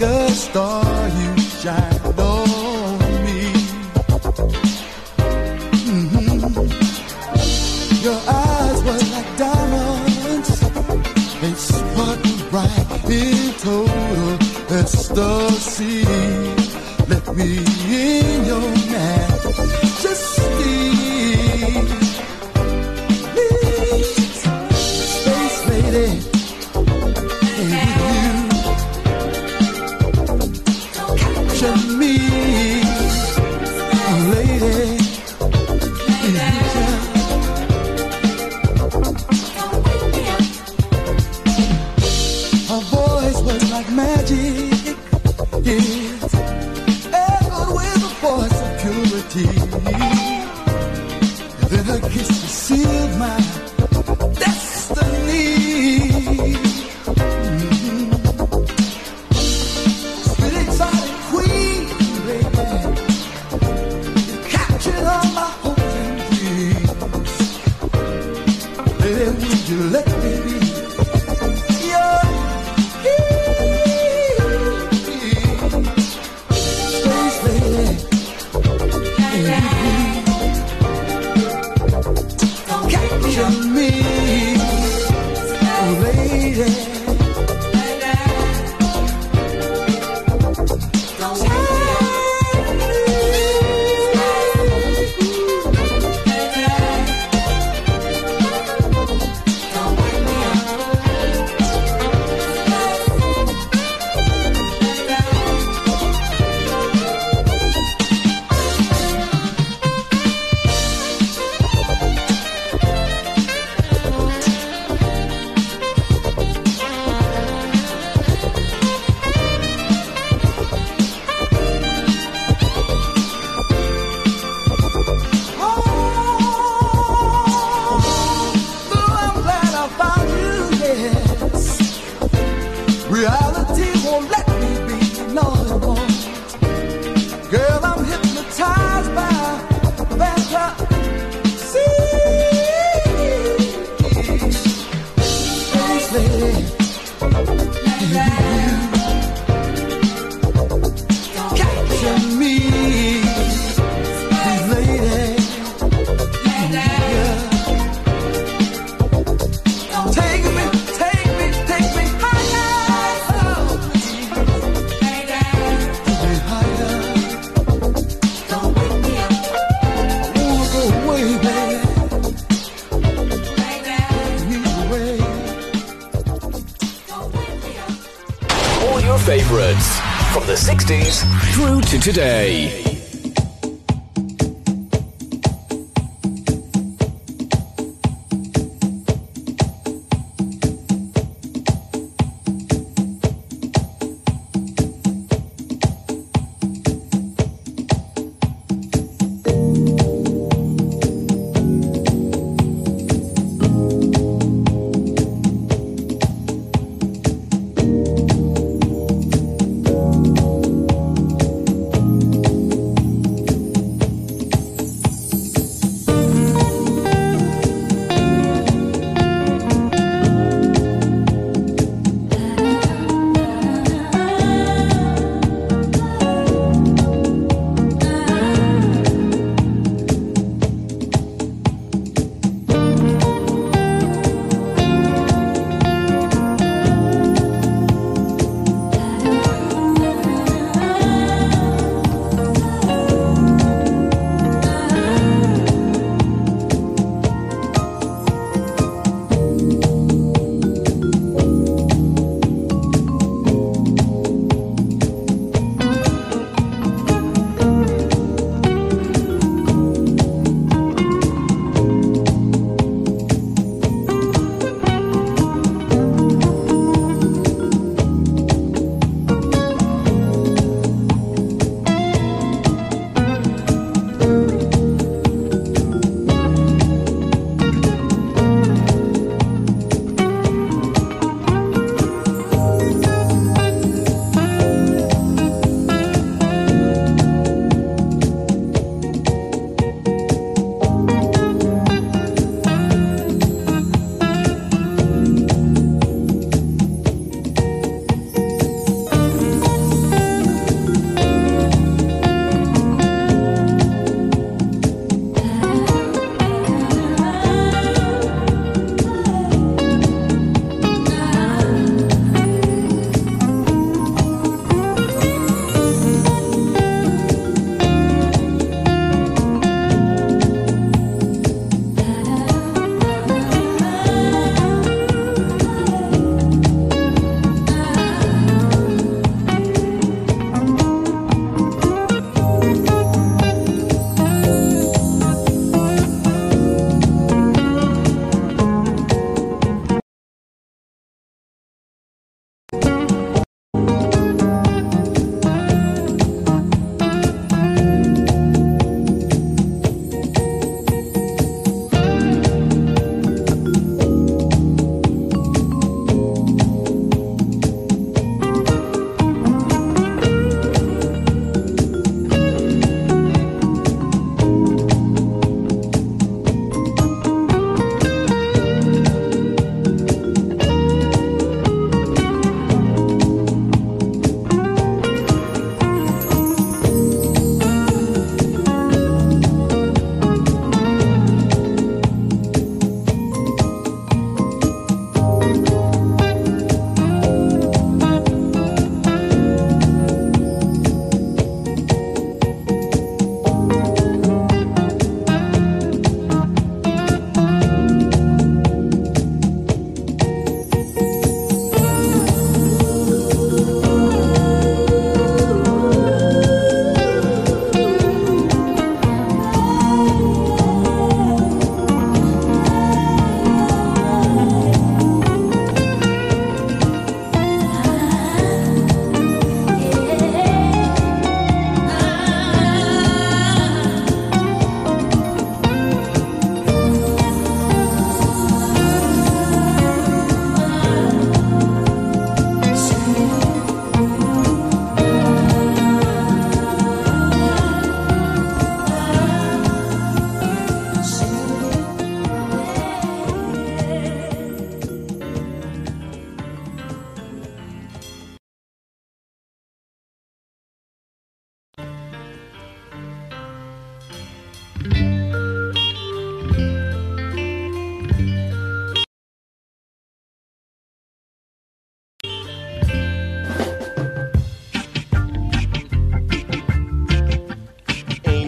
like a star you shine on me. Mm-hmm. Your eyes were like diamonds, they sparkled bright in total ecstasy. Let me in your mind. today.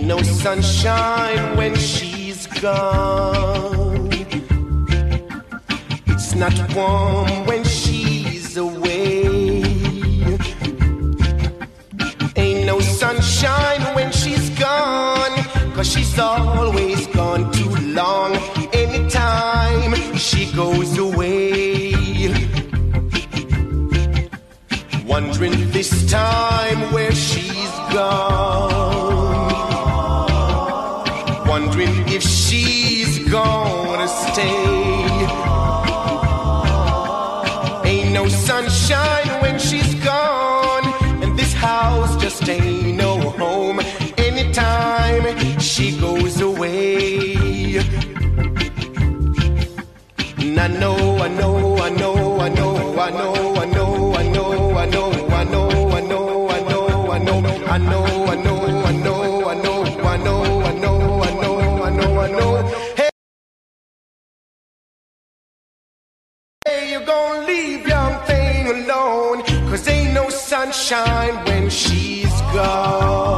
no sunshine when she's gone. It's not warm when she's away. Ain't no sunshine when she's gone, cause she's always gone too long. Anytime she goes away. Wondering this time where she's gone. shine when she's gone.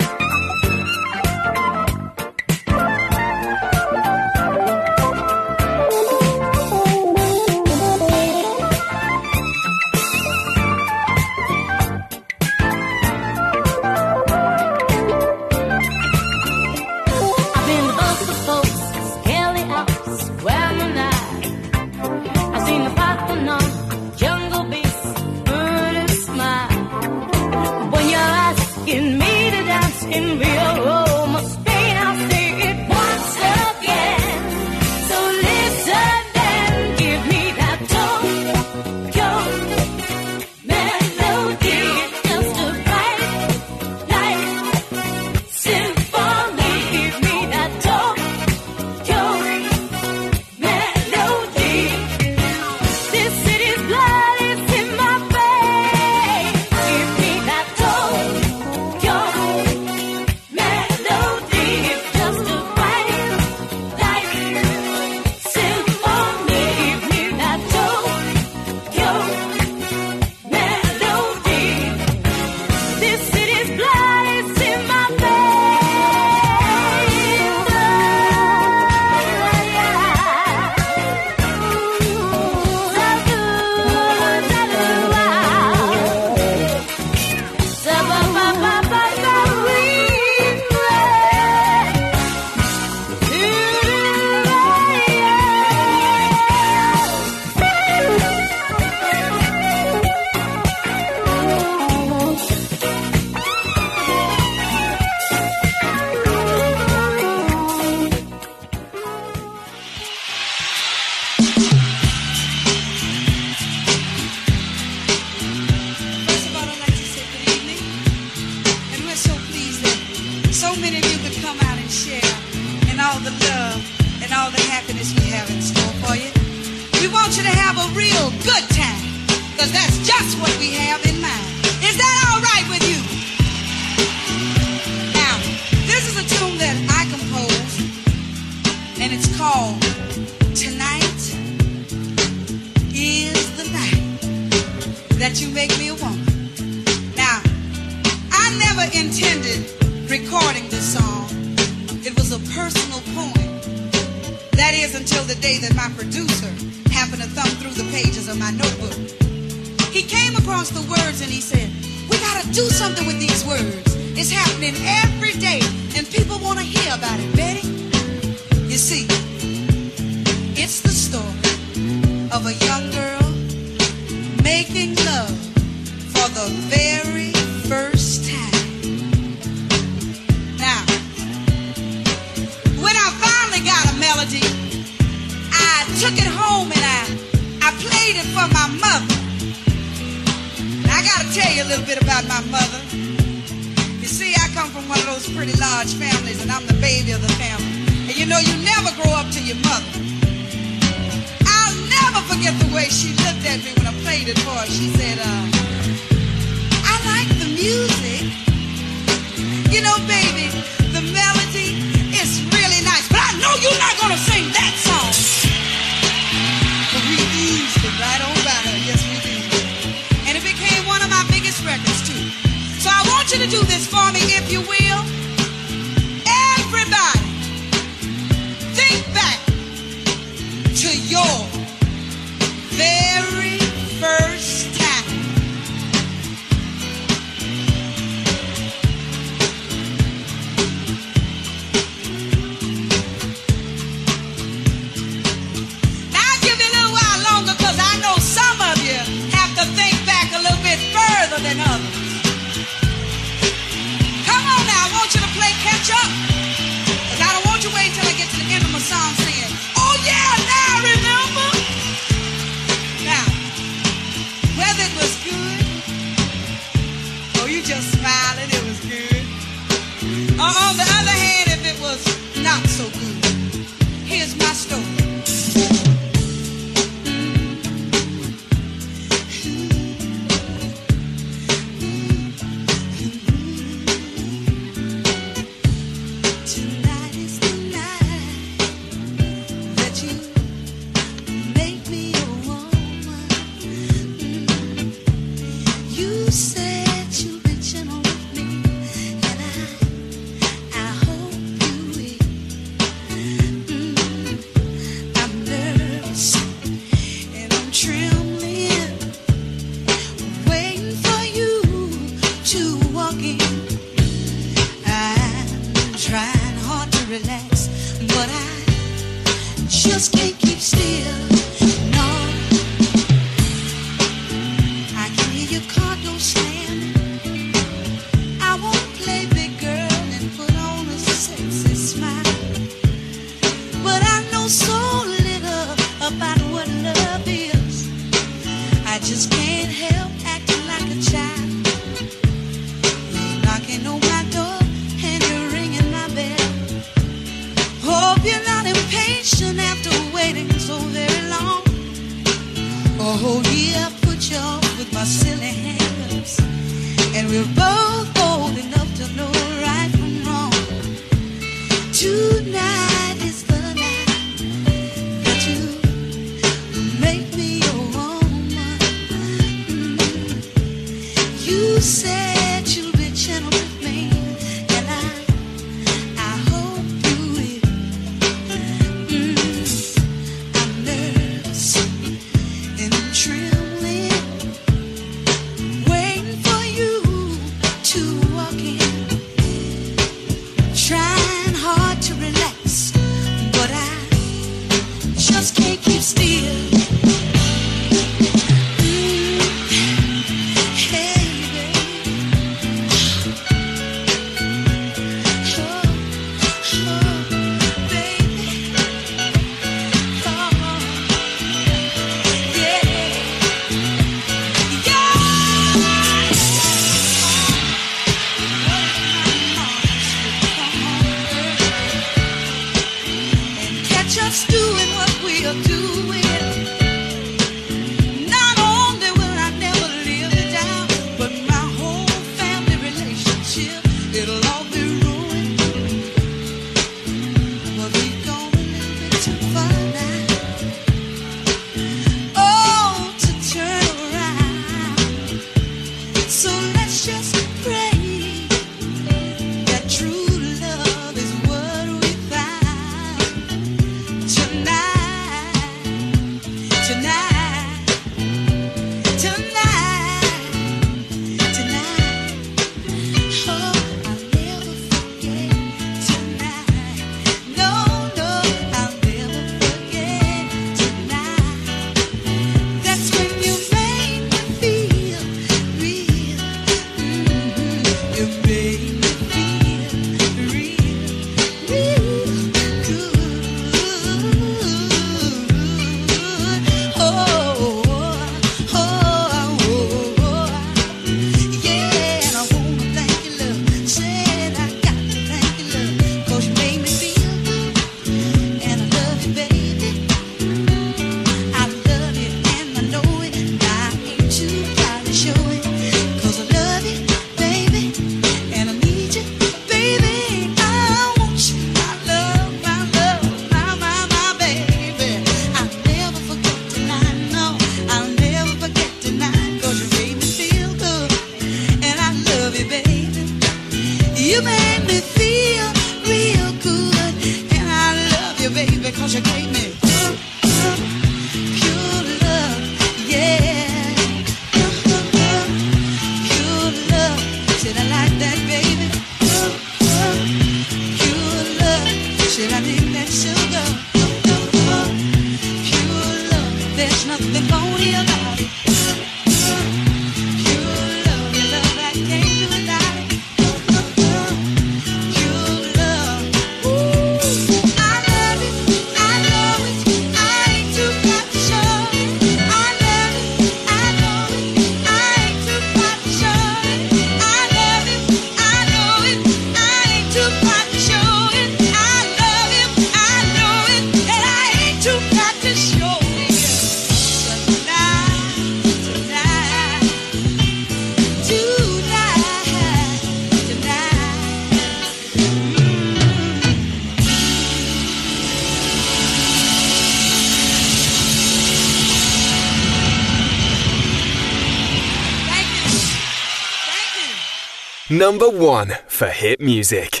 Number one for hit music.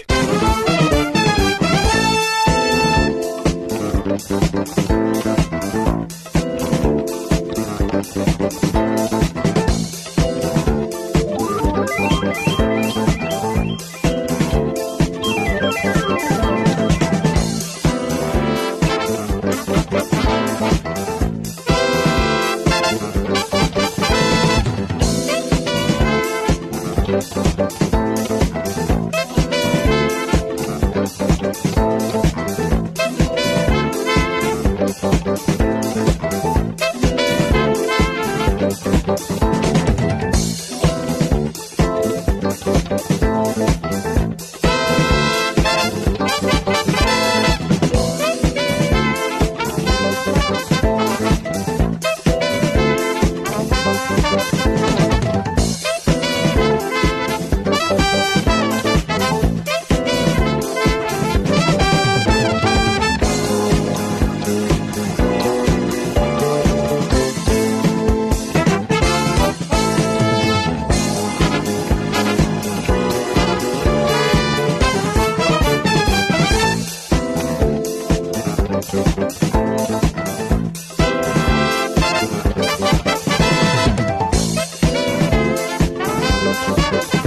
You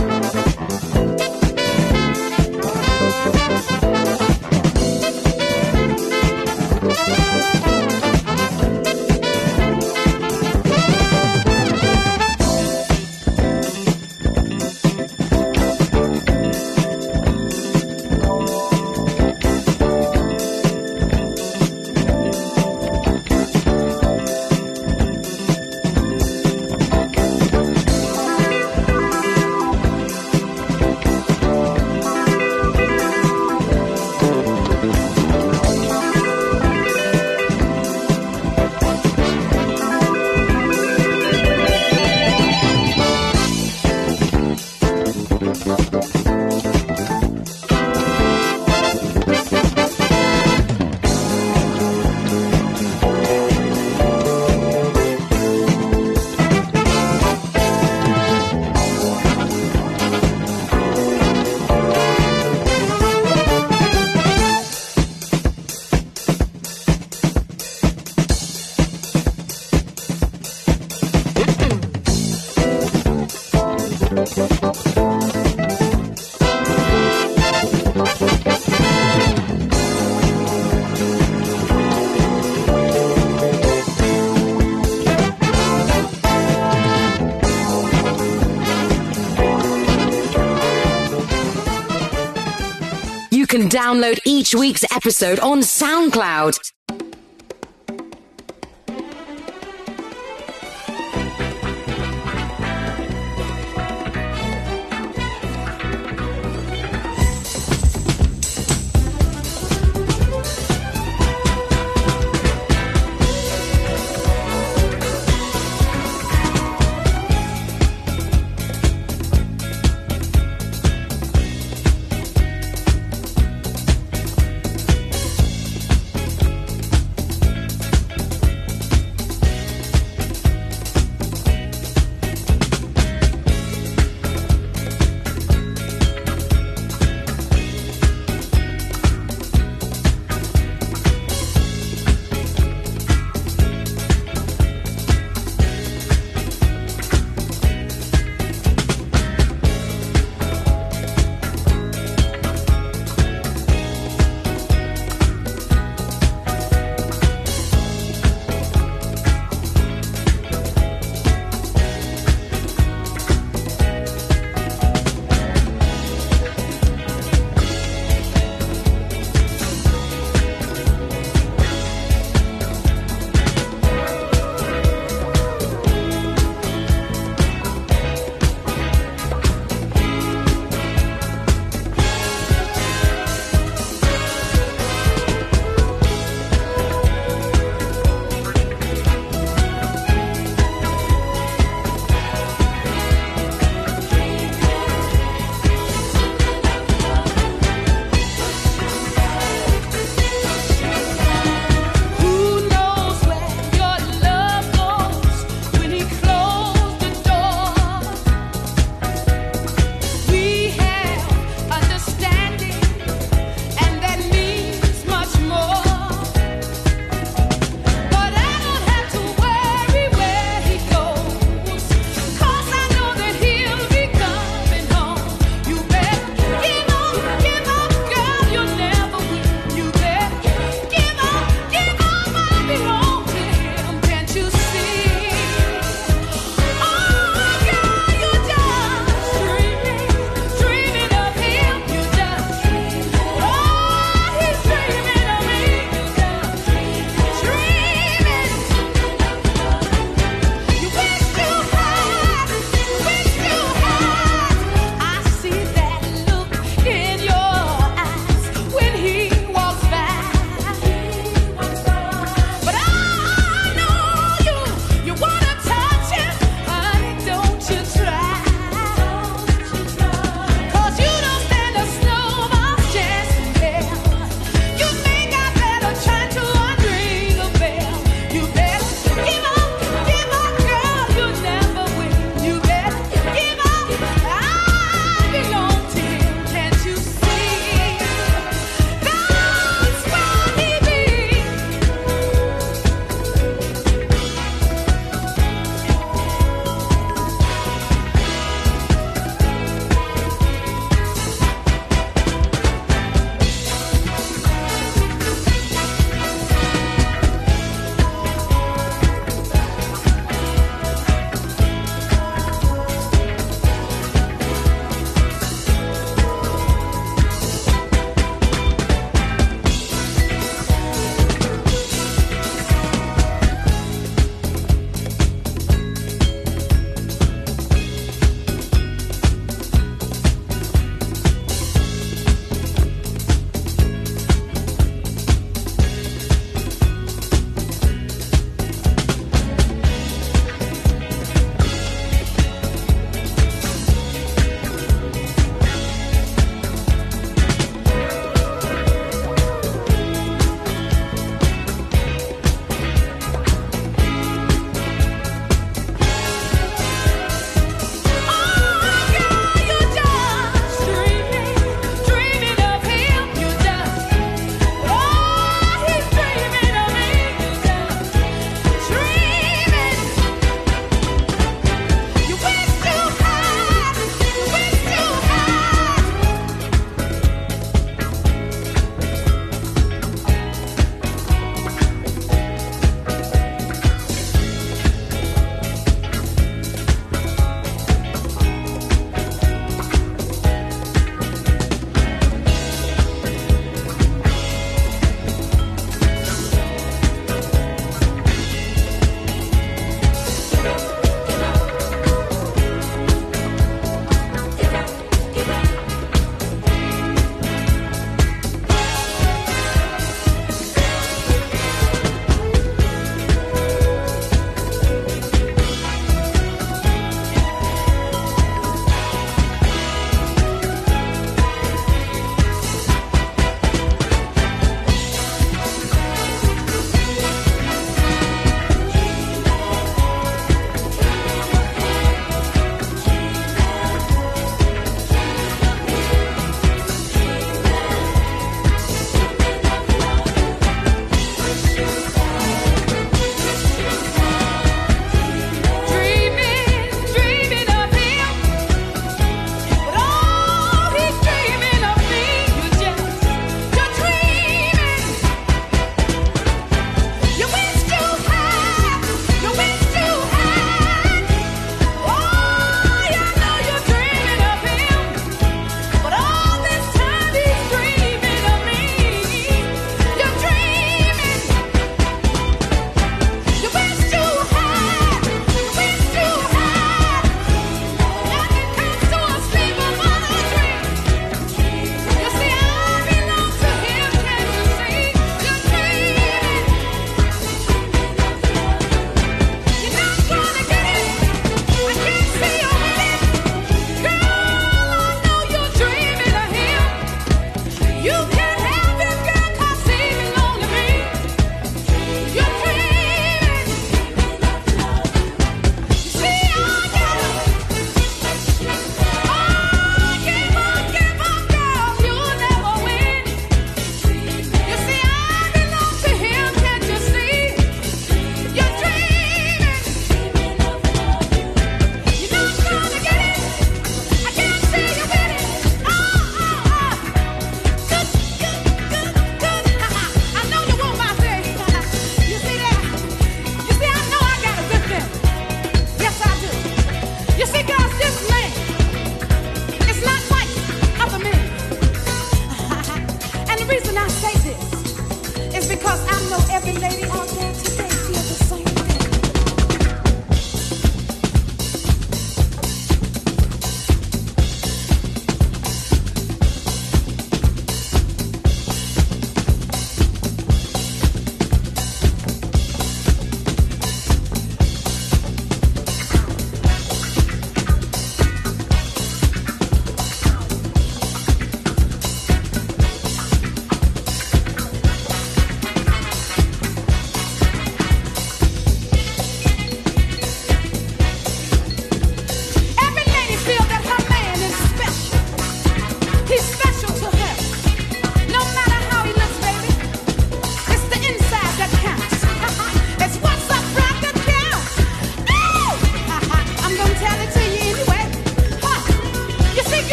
download each week's episode on SoundCloud.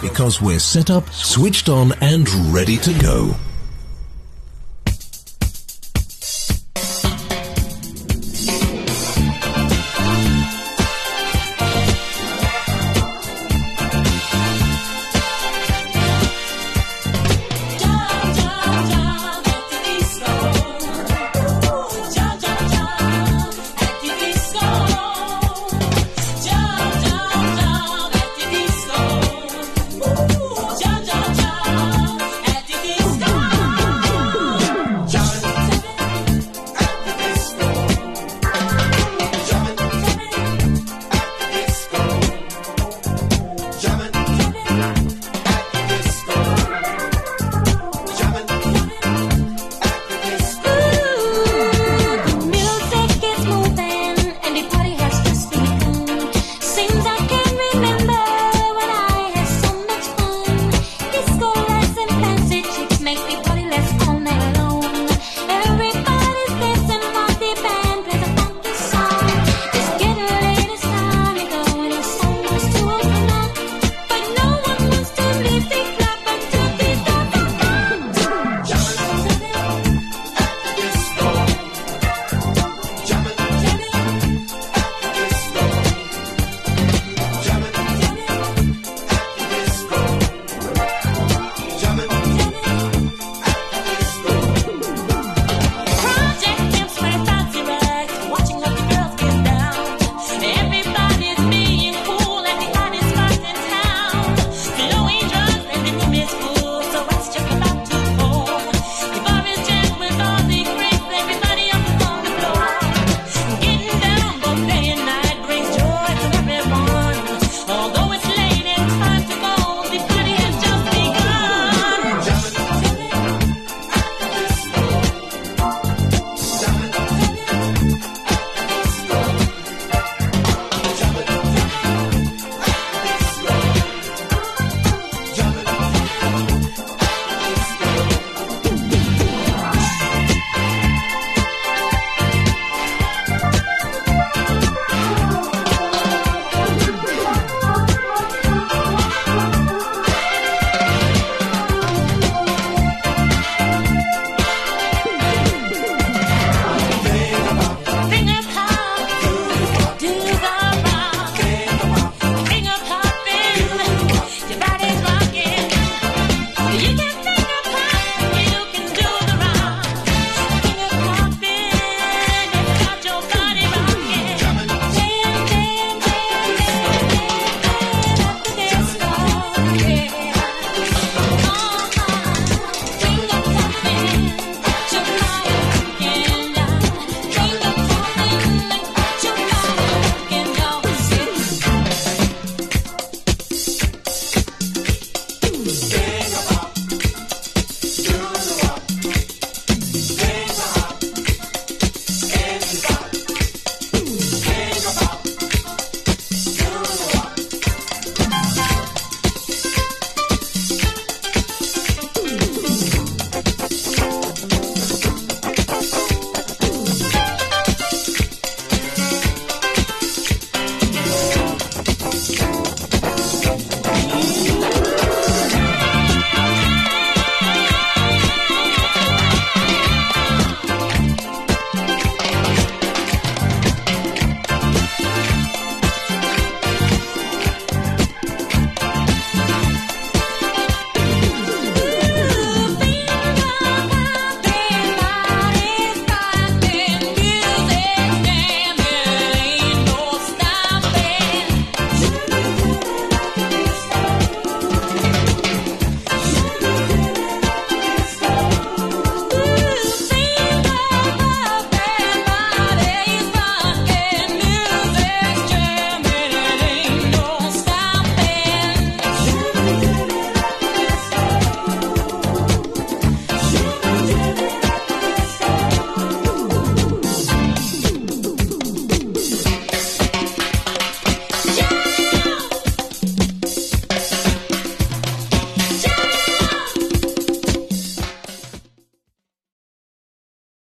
Because we're set up, switched on, and ready to go.